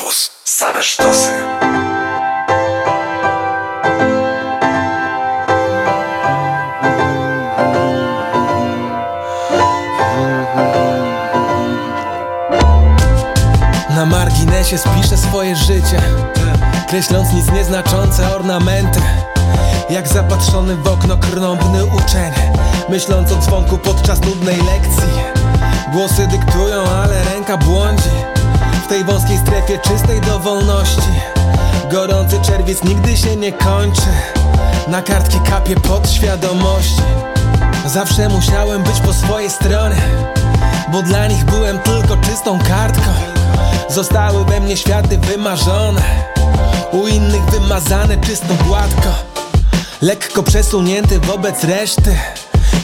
Campus. Same sztosy. Na marginesie spiszę swoje życie Kreśląc nic nieznaczące ornamenty Jak zapatrzony w okno krnąbny uczeń Myśląc o dzwonku podczas nudnej lekcji Głosy dyktują, ale ręka błądzi tej wąskiej strefie czystej dowolności Gorący czerwiec nigdy się nie kończy. Na kartki kapie podświadomości. Zawsze musiałem być po swojej stronie Bo dla nich byłem tylko czystą kartką. Zostały we mnie światy wymarzone U innych wymazane czysto gładko. Lekko przesunięty wobec reszty.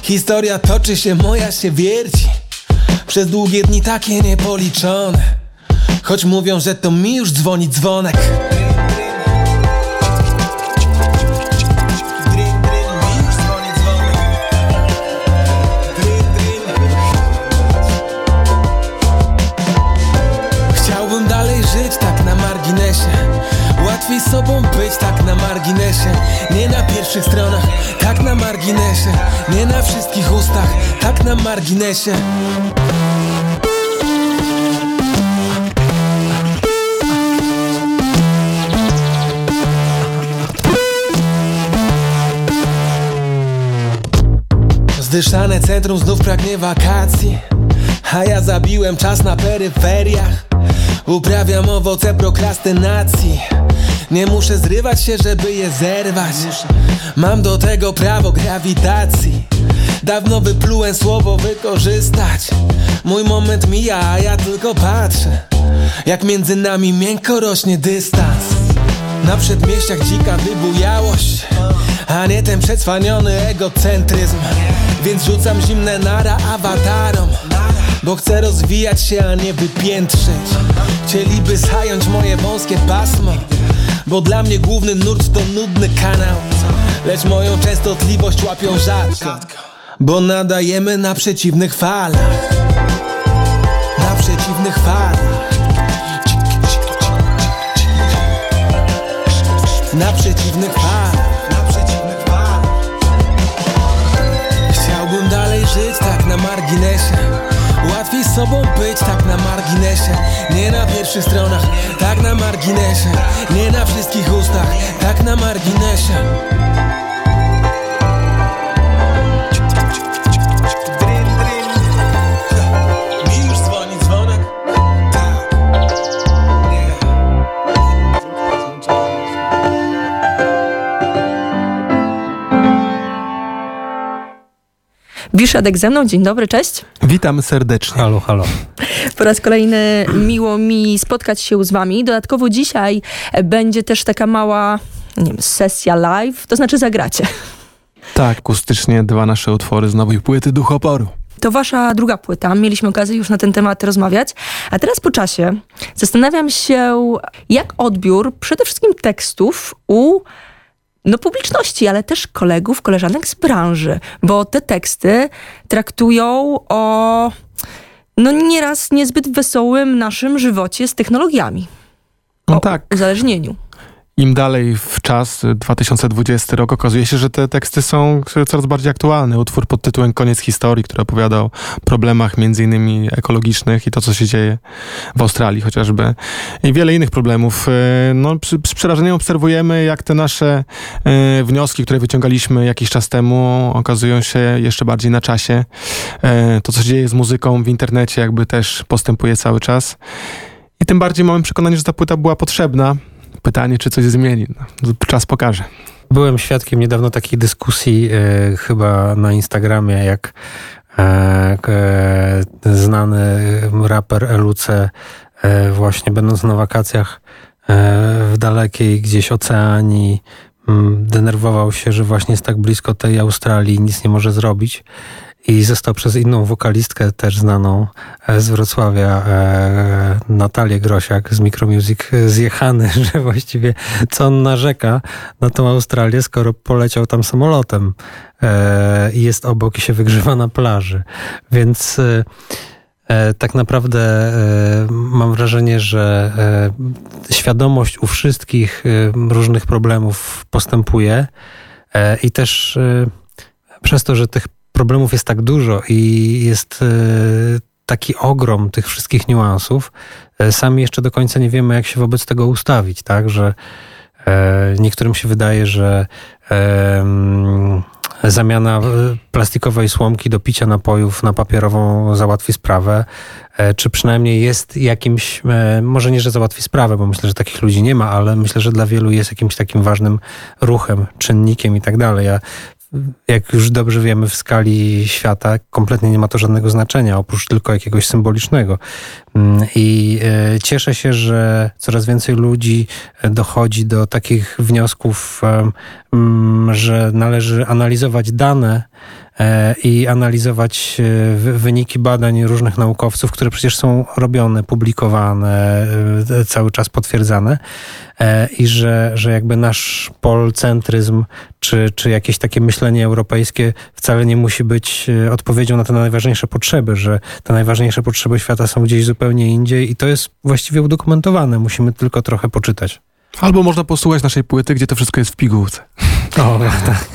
Historia toczy się, moja się wierci. Przez długie dni takie niepoliczone Choć mówią, że to mi już dzwoni dzwonek. Chciałbym dalej żyć tak na marginesie. Łatwiej sobą być tak na marginesie. Nie na pierwszych stronach, tak na marginesie. Nie na wszystkich ustach, tak na marginesie Zdyszane centrum znów pragnie wakacji A ja zabiłem czas na peryferiach. Uprawiam owoce prokrastynacji. Nie muszę zrywać się, żeby je zerwać. Mam do tego prawo grawitacji. Dawno wyplułem słowo wykorzystać. Mój moment mija, a ja tylko patrzę Jak między nami miękko rośnie dystans. Na przedmieściach dzika wybujałość A nie ten przetrwaniony egocentryzm Więc rzucam zimne nara awatarom bo chcę rozwijać się, a nie wypiętrzyć Chcieliby zająć moje wąskie pasmo Bo dla mnie główny nurt to nudny kanał Lecz moją częstotliwość łapią rzadko Bo nadajemy na przeciwnych falach Na przeciwnych falach Na przeciwnych falach marginesie. Łatwiej sobą być tak na marginesie. Nie na pierwszych stronach, tak na marginesie. Nie na wszystkich ustach, tak na marginesie Wiszedek ze mną, dzień dobry, cześć. Witam serdecznie. Halo, halo. Po raz kolejny miło mi spotkać się z wami. Dodatkowo dzisiaj będzie też taka mała, nie wiem, sesja live, to znaczy zagracie. Tak, akustycznie dwa nasze utwory z nowej płyty Duchoporu. To wasza druga płyta. Mieliśmy okazję już na ten temat rozmawiać. A teraz po czasie zastanawiam się, jak odbiór przede wszystkim tekstów u no, publiczności, ale też kolegów, koleżanek z branży, bo te teksty traktują o no nieraz niezbyt wesołym naszym żywocie z technologiami. No o tak, uzależnieniu. Im dalej w czas, y, 2020 rok, okazuje się, że te teksty są coraz bardziej aktualne. Utwór pod tytułem Koniec historii, który opowiada o problemach między innymi ekologicznych i to, co się dzieje w Australii chociażby. I wiele innych problemów. Y, No, przy, z obserwujemy, jak te nasze y, wnioski, które wyciągaliśmy jakiś czas temu, okazują się jeszcze bardziej na czasie. Y, To, co się dzieje z muzyką w internecie, jakby też postępuje cały czas. I tym bardziej mamy przekonanie, że ta płyta była potrzebna. Pytanie, czy coś zmieni. No, czas pokaże. Byłem świadkiem niedawno takiej dyskusji e, chyba na Instagramie, jak e, e, znany raper LUC e, właśnie będąc na wakacjach e, w dalekiej gdzieś oceanii mm, denerwował się, że właśnie jest tak blisko tej Australii nic nie może zrobić. I został przez inną wokalistkę, też znaną e, z Wrocławia, e, Natalię Grosiak z Micromusic, e, zjechany, że właściwie co on narzeka na tą Australię, skoro poleciał tam samolotem i jest obok i się wygrzewa na plaży. Więc tak naprawdę mam wrażenie, że świadomość u wszystkich różnych problemów postępuje i też przez to, że tych problemów jest tak dużo i jest taki ogrom tych wszystkich niuansów, sami jeszcze do końca nie wiemy, jak się wobec tego ustawić, tak, że niektórym się wydaje, że zamiana e, plastikowej słomki do picia napojów na papierową załatwi sprawę, e, czy przynajmniej jest jakimś, e, może nie, że załatwi sprawę, bo myślę, że takich ludzi nie ma, ale myślę, że dla wielu jest jakimś takim ważnym ruchem, czynnikiem i tak dalej. Ja jak już dobrze wiemy, w skali świata kompletnie nie ma to żadnego znaczenia, oprócz tylko jakiegoś symbolicznego. Mm, I e, cieszę się, że coraz więcej ludzi e, dochodzi do takich wniosków, mm, że należy analizować dane E, i analizować wyniki badań różnych naukowców, które przecież są robione, publikowane, cały czas potwierdzane i że, że jakby nasz polcentryzm czy, czy jakieś takie myślenie europejskie wcale nie musi być odpowiedzią na te najważniejsze potrzeby, że te najważniejsze potrzeby świata są gdzieś zupełnie indziej i to jest właściwie udokumentowane. Musimy tylko trochę poczytać. Albo można posłuchać naszej płyty, gdzie to wszystko jest w pigułce. O, tak.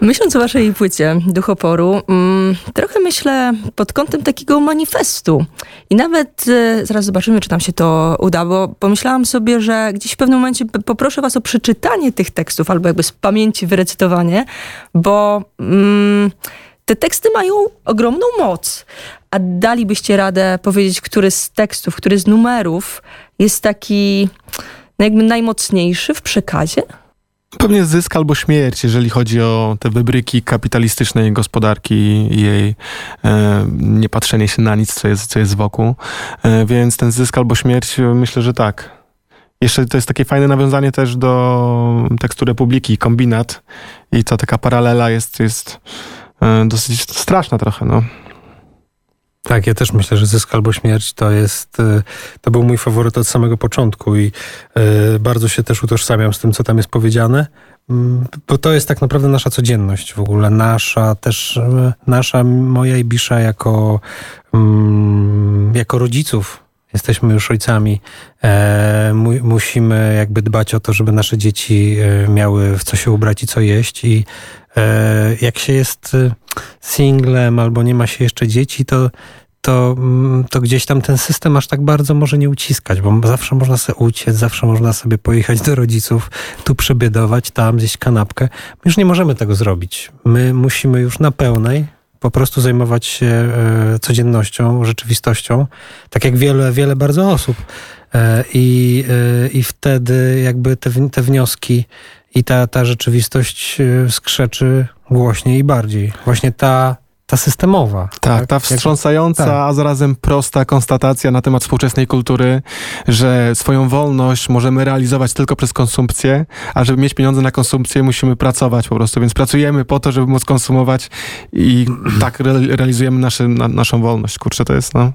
Myśląc o waszej płycie Duchoporu, mm, trochę myślę pod kątem takiego manifestu. I nawet e, zaraz zobaczymy, czy nam się to uda, bo pomyślałam sobie, że gdzieś w pewnym momencie poproszę was o przeczytanie tych tekstów, albo jakby z pamięci wyrecytowanie, bo mm, te teksty mają ogromną moc. A dalibyście radę powiedzieć, który z tekstów, który z numerów jest taki no jakby najmocniejszy w przekazie? Pewnie zysk albo śmierć, jeżeli chodzi o te wybryki kapitalistycznej gospodarki i jej e, się na nic, co jest, co jest wokół. E, więc ten zysk albo śmierć, myślę, że tak. Jeszcze to jest takie fajne nawiązanie też do tekstu Republiki, kombinat. I to taka paralela jest, jest e, dosyć straszna trochę, no. Tak, ja też myślę, że Zysk albo Śmierć to jest, e, to był mój faworyt od samego początku i e, bardzo się też utożsamiam z tym, co tam jest powiedziane, mm, bo to jest tak naprawdę nasza codzienność w ogóle, nasza też, e, nasza, moja i Bisza jako, mm, jako rodziców, jesteśmy już ojcami, musimy jakby dbać o to, żeby nasze dzieci miały w co się ubrać i co jeść i jak się jest singlem albo nie ma się jeszcze dzieci, to, to, mm, to gdzieś tam ten system aż tak bardzo może nie uciskać, bo zawsze można sobie uciec, zawsze można sobie pojechać do rodziców, tu przebiedować, tam zjeść kanapkę. My już nie możemy tego zrobić. My musimy już na pełnej po prostu zajmować się e, codziennością, rzeczywistością, tak jak wiele, wiele bardzo osób. E, I, e, i wtedy jakby te, te wnioski i ta, ta rzeczywistość skrzeczy głośniej i bardziej. Właśnie ta, ta systemowa. Tak, tak? ta wstrząsająca, tak. a zarazem prosta konstatacja na temat współczesnej kultury, że swoją wolność możemy realizować tylko przez konsumpcję, a żeby mieć pieniądze na konsumpcję, musimy pracować po prostu. Więc pracujemy po to, żeby móc konsumować i tak re realizujemy nasze, na, naszą wolność. Kurczę, to jest no.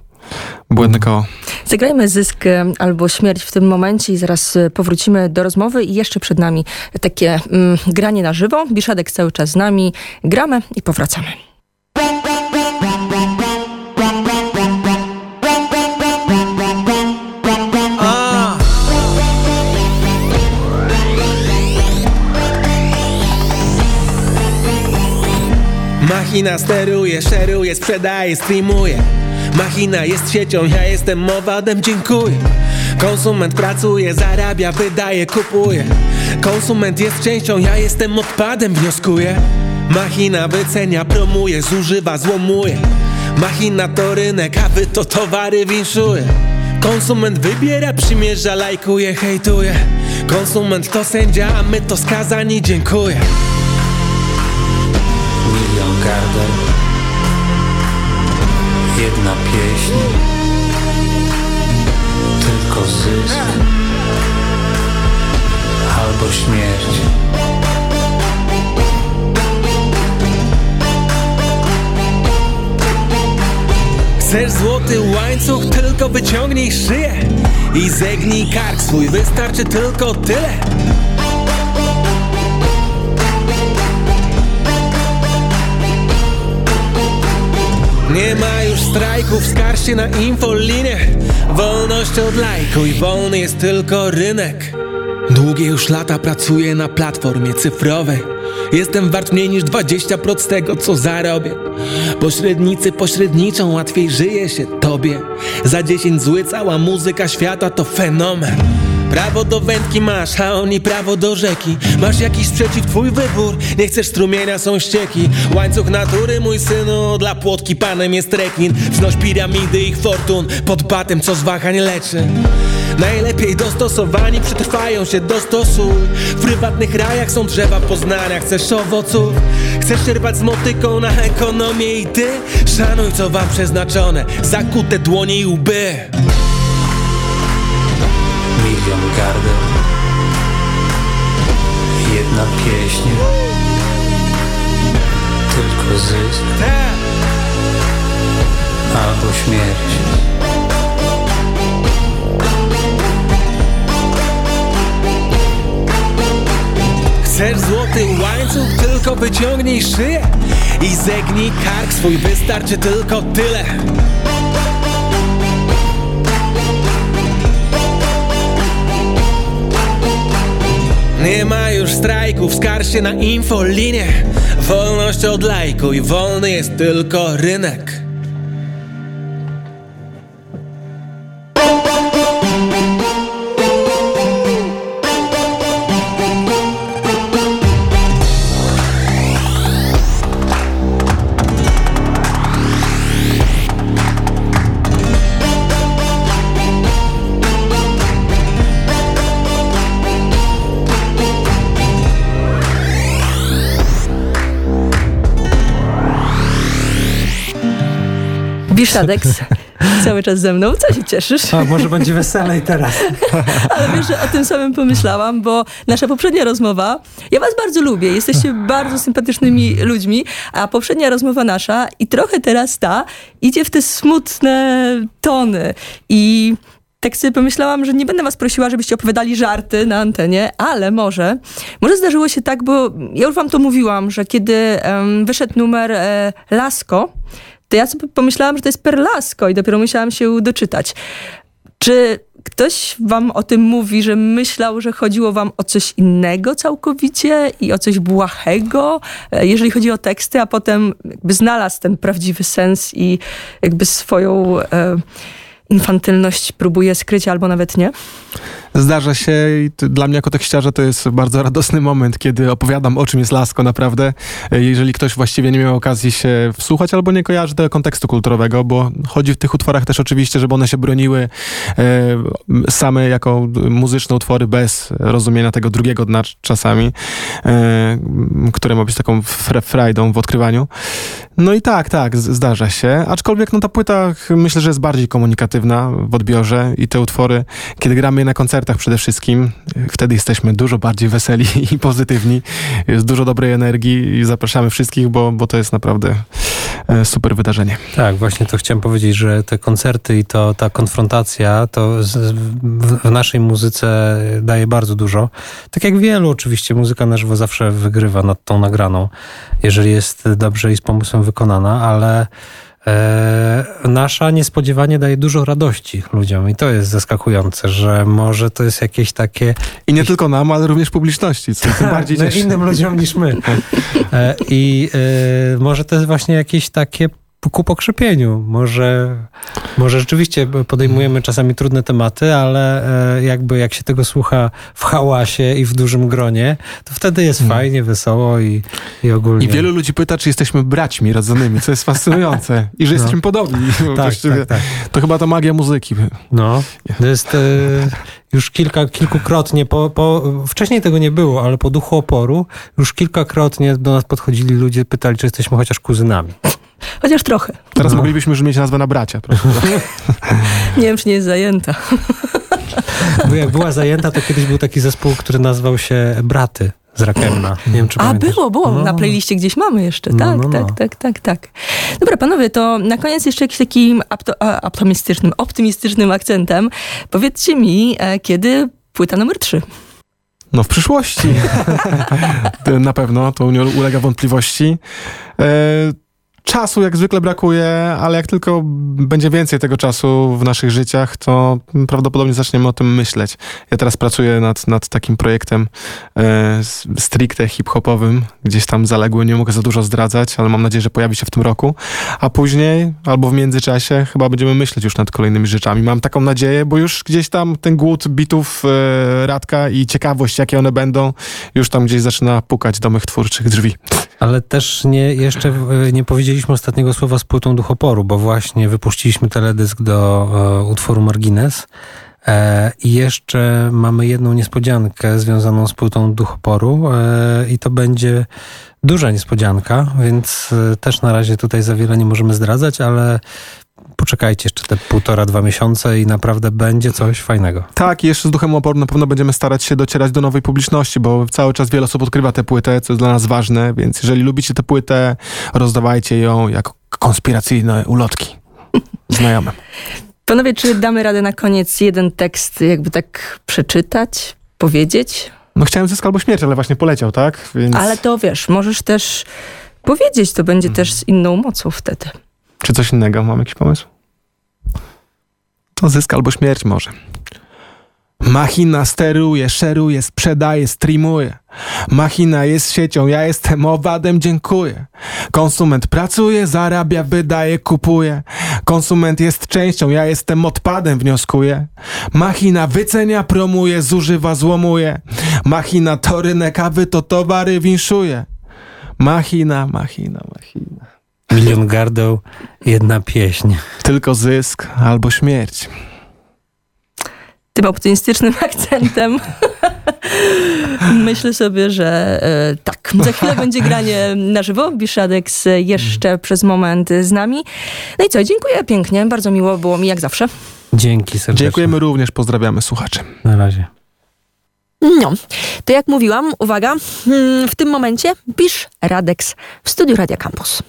Błędne koło. Zagrajmy zysk e, albo śmierć w tym momencie i zaraz e, powrócimy do rozmowy i jeszcze przed nami takie mm, granie na żywo. Biszadek cały czas z nami. Gramy i powracamy. Machina steruje, szeruje, sprzedaje, streamuje Machina jest siecią, ja jestem mowadem, dziękuję. Konsument pracuje, zarabia, wydaje, kupuje. Konsument jest częścią, ja jestem odpadem, wnioskuję. Machina wycenia, promuje, zużywa, złomuje. Machina to rynek, a wy to towary winszuje. Konsument wybiera, przymierza, lajkuje, hejtuje. Konsument to sędzia, a my to skazani, dziękuję. Milion Jedna pieśń Tylko zysk Albo śmierć. Chcesz złoty łańcuch, tylko wyciągnij szyję I zegnij kark swój, wystarczy tylko tyle Nie ma już strajków, skarż się na infolinię. Wolność od lajku i wolny jest tylko rynek. Długie już lata pracuję na platformie cyfrowej. Jestem wart mniej niż 20% tego, co zarobię. Pośrednicy pośredniczą, łatwiej żyje się tobie. Za 10 zły cała muzyka świata to fenomen Prawo do wędki masz, a oni prawo do rzeki. Masz jakiś sprzeciw, twój wybór. Nie chcesz strumienia, są ścieki. Łańcuch natury, mój synu Dla płotki panem jest rekin. Wznoś piramidy ich fortun Pod batem, co z wahań leczy. Najlepiej dostosowani przetrwają się dostosuj W prywatnych rajach są drzewa poznania Chcesz owoców? Chcesz czerpać z motyką na ekonomię i ty? Szanuj co wam przeznaczone. Zakute dłonie i łby Milion gardeł Jedna pieśń. Tylko zysk. Albo śmierć. Chcesz złoty łańcuch, tylko wyciągnij szyję I zegnij kark swój, wystarczy tylko tyle Nie ma już strajków, skarż się na infolinię Wolność od lajku i wolny jest tylko rynek Biszadeks cały czas ze mną. Co się cieszysz? A może będzie weselej teraz. Ale wiesz, że o tym samym pomyślałam, bo nasza poprzednia rozmowa, ja was bardzo lubię, jesteście bardzo sympatycznymi ludźmi, a poprzednia rozmowa nasza i trochę teraz ta idzie w te smutne tony i tak sobie pomyślałam, że nie będę was prosiła, żebyście opowiadali żarty na antenie, ale może, może zdarzyło się tak, bo ja już wam to mówiłam, że kiedy em, wyszedł numer e, Lasko, to ja sobie pomyślałam, że to jest Perlasko i dopiero musiałam się doczytać. Czy ktoś wam o tym mówi, że myślał, że chodziło wam o coś innego całkowicie i o coś błahego, e, jeżeli chodzi o teksty, a potem jakby znalazł ten prawdziwy sens i jakby swoją e, infantylność próbuje skryć albo nawet nie? Zdarza się i dla mnie jako tekściarza to jest bardzo radosny moment, kiedy opowiadam o czym jest Lasko naprawdę. E, Jeżeli ktoś właściwie nie miał okazji się wsłuchać albo nie kojarzy tego kontekstu kulturowego, bo chodzi w tych utworach też oczywiście, żeby one się broniły e, same jako muzyczne utwory bez rozumienia tego drugiego dna czasami, e, które ma być taką frajdą w odkrywaniu. No i tak, tak, zdarza się. Aczkolwiek no ta płyta myślę, że jest bardziej komunikatywna w odbiorze i te utwory, kiedy gramy je na koncertach przede wszystkim, wtedy jesteśmy dużo bardziej weseli i pozytywni. Jest dużo dobrej energii i zapraszamy wszystkich, bo, bo to jest naprawdę e, super wydarzenie. Tak, właśnie to chciałem powiedzieć, że te koncerty i to, ta konfrontacja to w, w naszej muzyce daje bardzo dużo. Tak jak wielu oczywiście, muzyka na żywo zawsze wygrywa nad tą nagraną, jeżeli jest dobrze i z pomysłem wykonana, ale nasza niespodziewanie daje dużo radości ludziom i to jest zaskakujące, że może to jest jakieś takie I nie tylko nam, ale również publiczności, co tym bardziej no, innym ludziom niż my. E, I e, może to jest właśnie jakieś takie ku pokrzepieniu. Może, może rzeczywiście podejmujemy czasami trudne tematy, ale e, jakby jak się tego słucha w hałasie i w dużym gronie, to wtedy jest fajnie, wesoło i, i ogólnie. I wielu ludzi pyta, czy jesteśmy braćmi rodzonymi, co jest fascynujące. I że jesteśmy podobni. tak, tak, tak. To chyba to magia muzyki. No, to jest e, już kilka, kilkukrotnie, po, po, wcześniej tego nie było, ale po duchu oporu już kilkakrotnie do nas podchodzili ludzie, pytali, czy jesteśmy chociaż kuzynami. Chociaż trochę. Teraz No. moglibyśmy już mieć nazwę na bracia. Prawda? Nie wiem, czy nie jest zajęta. Bo jak była zajęta, to kiedyś był taki zespół, który nazywał się Braty z Rakemna. Nie wiem, czy A, pamiętasz. było, było. No. Na playliście gdzieś mamy jeszcze. No, Tak, no, no. tak, tak, tak, tak. Dobra, panowie, to na koniec jeszcze jakiś takim optymistycznym, optymistycznym akcentem. Powiedzcie mi, e, kiedy płyta numer 3? No w przyszłości. Na pewno, to nie ulega wątpliwości. E, czasu jak zwykle brakuje, ale jak tylko będzie więcej tego czasu w naszych życiach, to prawdopodobnie zaczniemy o tym myśleć. Ja teraz pracuję nad, nad takim projektem e, stricte hip-hopowym, gdzieś tam zaległy, nie mogę za dużo zdradzać, ale mam nadzieję, że pojawi się w tym roku, a później albo w międzyczasie chyba będziemy myśleć już nad kolejnymi rzeczami. Mam taką nadzieję, bo już gdzieś tam ten głód bitów e, Radka i ciekawość, jakie one będą, już tam gdzieś zaczyna pukać do mych twórczych drzwi. Ale też nie, jeszcze nie powiedzieliśmy ostatniego słowa z płytą Duchoporu, bo właśnie wypuściliśmy teledysk do e, utworu Margines. E, I jeszcze mamy jedną niespodziankę związaną z płytą Duchoporu e, i to będzie duża niespodzianka, więc e, też na razie tutaj za wiele nie możemy zdradzać, ale poczekajcie jeszcze te półtora, dwa miesiące i naprawdę będzie coś fajnego. Tak, i jeszcze z duchem oporu na pewno będziemy starać się docierać do nowej publiczności, bo cały czas wiele osób odkrywa tę płytę, co jest dla nas ważne, więc jeżeli lubicie tę płytę, rozdawajcie ją jako konspiracyjne ulotki znajomym. Panowie, czy damy radę na koniec jeden tekst jakby tak przeczytać, powiedzieć? No chciałem zysk albo śmierć, ale właśnie poleciał, tak? Więc... Ale to wiesz, możesz też powiedzieć, to będzie hmm. też z inną mocą wtedy. Czy coś innego? Mam jakiś pomysł? To zysk albo śmierć może. Machina steruje, szeruje, sprzedaje, streamuje. Machina jest siecią, ja jestem owadem, dziękuję. Konsument pracuje, zarabia, wydaje, kupuje. Konsument jest częścią, ja jestem odpadem, wnioskuję. Machina wycenia, promuje, zużywa, złomuje. Machina to rynek, a wy to towary winszuje. Machina, machina, machina. Milion gardeł, jedna pieśń. Tylko zysk albo śmierć. Tym optymistycznym akcentem myślę sobie, że e, tak. Za chwilę będzie granie na żywo. Biszadex jeszcze przez moment z nami. No i co, dziękuję pięknie. Bardzo miło było mi jak zawsze. Dzięki serdecznie. Dziękujemy również, pozdrawiamy słuchaczy. Na razie. No, to jak mówiłam, uwaga, hmm, w tym momencie pisz Radex w studiu Radia Campus.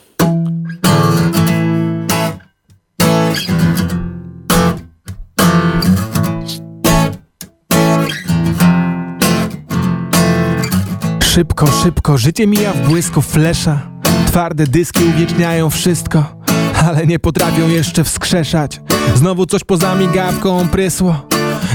Szybko, szybko, życie mija w błysku flesza. Twarde dyski uwieczniają wszystko Ale nie potrafią jeszcze wskrzeszać. Znowu coś poza migawką prysło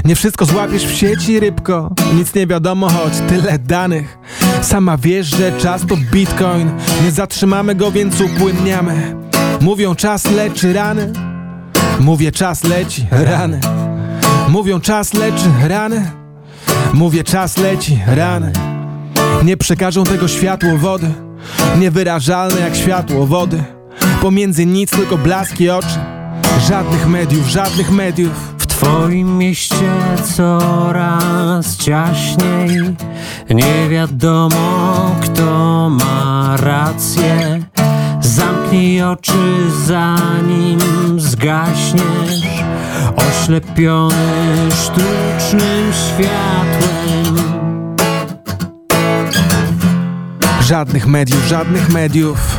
nie wszystko złapiesz w sieci, rybko. Nic nie wiadomo, choć tyle danych. Sama wiesz, że czas to bitcoin. Nie zatrzymamy go, więc upłynniamy. Mówią czas leczy rany. Mówię czas leci rany. Mówią czas leczy rany. Mówię czas leci rany. Nie przekażą tego światło wody. Niewyrażalne jak światło wody. Pomiędzy nic tylko blaski oczy. Żadnych mediów, żadnych mediów Twoim mieście coraz ciaśniej. Nie wiadomo kto ma rację. Zamknij oczy zanim zgaśniesz. Oślepiony sztucznym światłem. Żadnych mediów, żadnych mediów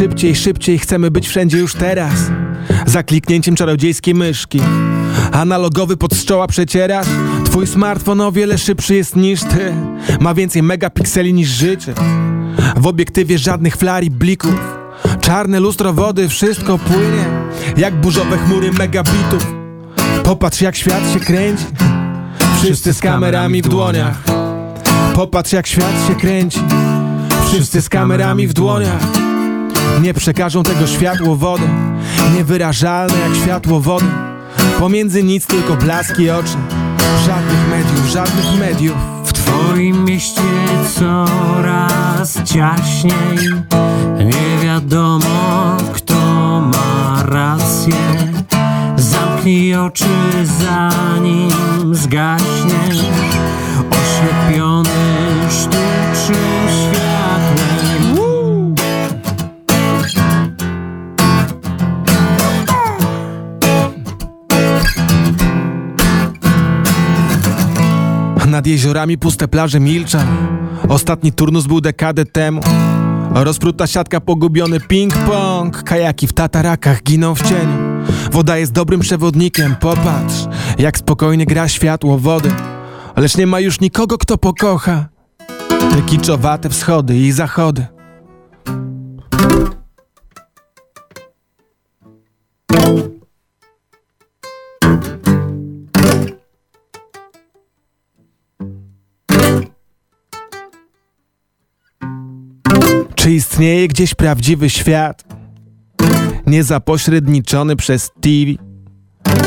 Szybciej, szybciej, chcemy być wszędzie już teraz. Za kliknięciem czarodziejskiej myszki. Analogowy pod czoła przecierasz. Twój smartfon o wiele szybszy jest niż ty. Ma więcej megapikseli niż życie. W obiektywie żadnych flari blików. Czarne lustro wody, wszystko płynie. Jak burzowe chmury megabitów. Popatrz jak świat się kręci. Wszyscy z kamerami w dłoniach. Popatrz jak świat się kręci. Wszyscy z kamerami w dłoniach nie przekażą tego światło wody Niewyrażalne jak światło wody. Pomiędzy nic tylko blaski oczy Żadnych mediów, żadnych mediów. W twoim mieście coraz ciaśniej. Nie wiadomo kto ma rację. Zamknij oczy zanim zgaśnie. Oślepiony sztucznym Nad jeziorami puste plaże milczą. Ostatni turnus był dekadę temu. Rozpruta siatka, pogubiony ping-pong. Kajaki w tatarakach giną w cieniu. Woda jest dobrym przewodnikiem, popatrz Jak spokojnie gra światło wody. Lecz nie ma już nikogo, kto pokocha Te kiczowate wschody i zachody Czy istnieje gdzieś prawdziwy świat? Niezapośredniczony przez TV?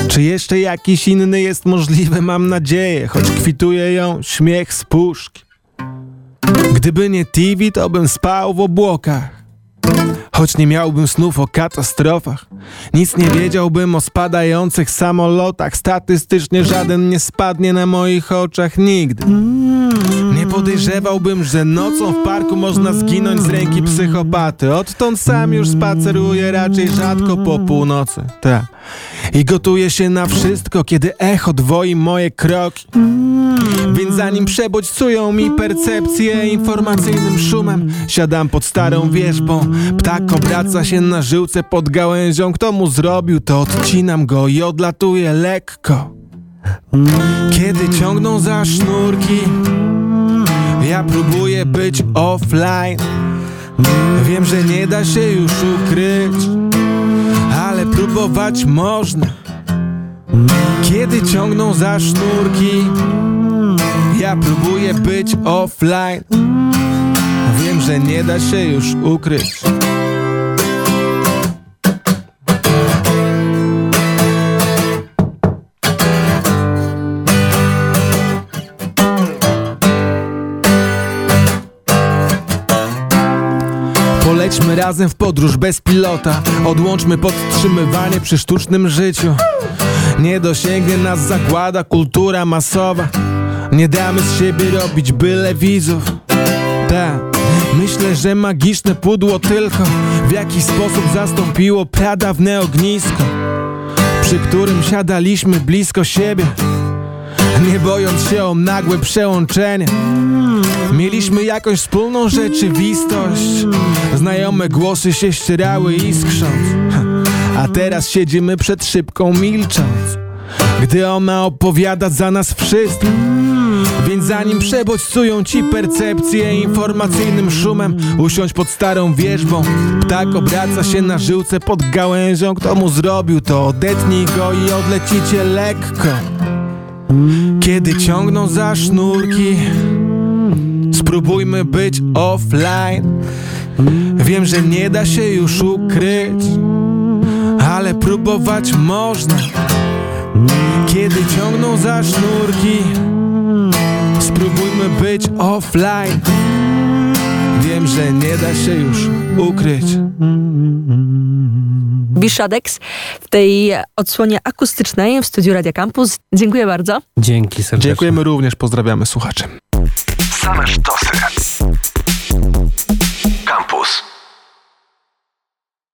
Czy jeszcze jakiś inny jest możliwy, mam nadzieję, choć kwituje ją śmiech z puszki. Gdyby nie TV, to bym spał w obłokach. Choć nie miałbym snów o katastrofach, nic nie wiedziałbym o spadających samolotach. Statystycznie żaden nie spadnie na moich oczach nigdy. Nie podejrzewałbym, że nocą w parku można zginąć z ręki psychopaty. Odtąd sam już spaceruję raczej rzadko po północy. Tak. I gotuję się na wszystko, kiedy echo dwoi moje kroki. Więc zanim przebodźcują mi percepcję informacyjnym szumem, siadam pod starą wierzbą. Ptak obraca się na żyłce pod gałęzią. Kto mu zrobił, to odcinam go i odlatuję lekko. Kiedy ciągną za sznurki, ja próbuję być offline. Wiem, że nie da się już ukryć, ale próbować można. Kiedy ciągną za sznurki, ja próbuję być offline. Wiem, że nie da się już ukryć. Razem w podróż bez pilota. Odłączmy podtrzymywanie przy sztucznym życiu. Nie dosięgnie nas zagłada, kultura masowa. Nie damy z siebie robić byle widzów. Tak, myślę, że magiczne pudło tylko W jakiś sposób zastąpiło pradawne ognisko Przy którym siadaliśmy blisko siebie Nie bojąc się o nagłe przełączenie Mieliśmy jakąś wspólną rzeczywistość. Znajome głosy się ścierały iskrząc. A teraz siedzimy przed szybką milcząc. Gdy ona opowiada za nas wszystko Więc zanim przebodźcują ci percepcję informacyjnym szumem Usiądź pod starą wierzbą. Ptak obraca się na żyłce pod gałęzią. Kto mu zrobił to odetnij go i odlecicie lekko. Kiedy ciągną za sznurki Spróbujmy być offline. Wiem, że nie da się już ukryć, ale próbować można. Kiedy ciągną za sznurki, spróbujmy być offline. Wiem, że nie da się już ukryć. Bishadex w tej odsłonie akustycznej w studiu Radia Campus. Dziękuję bardzo. Dzięki serdecznie. Dziękujemy również, pozdrawiamy słuchaczy. Same sztosy. Campus.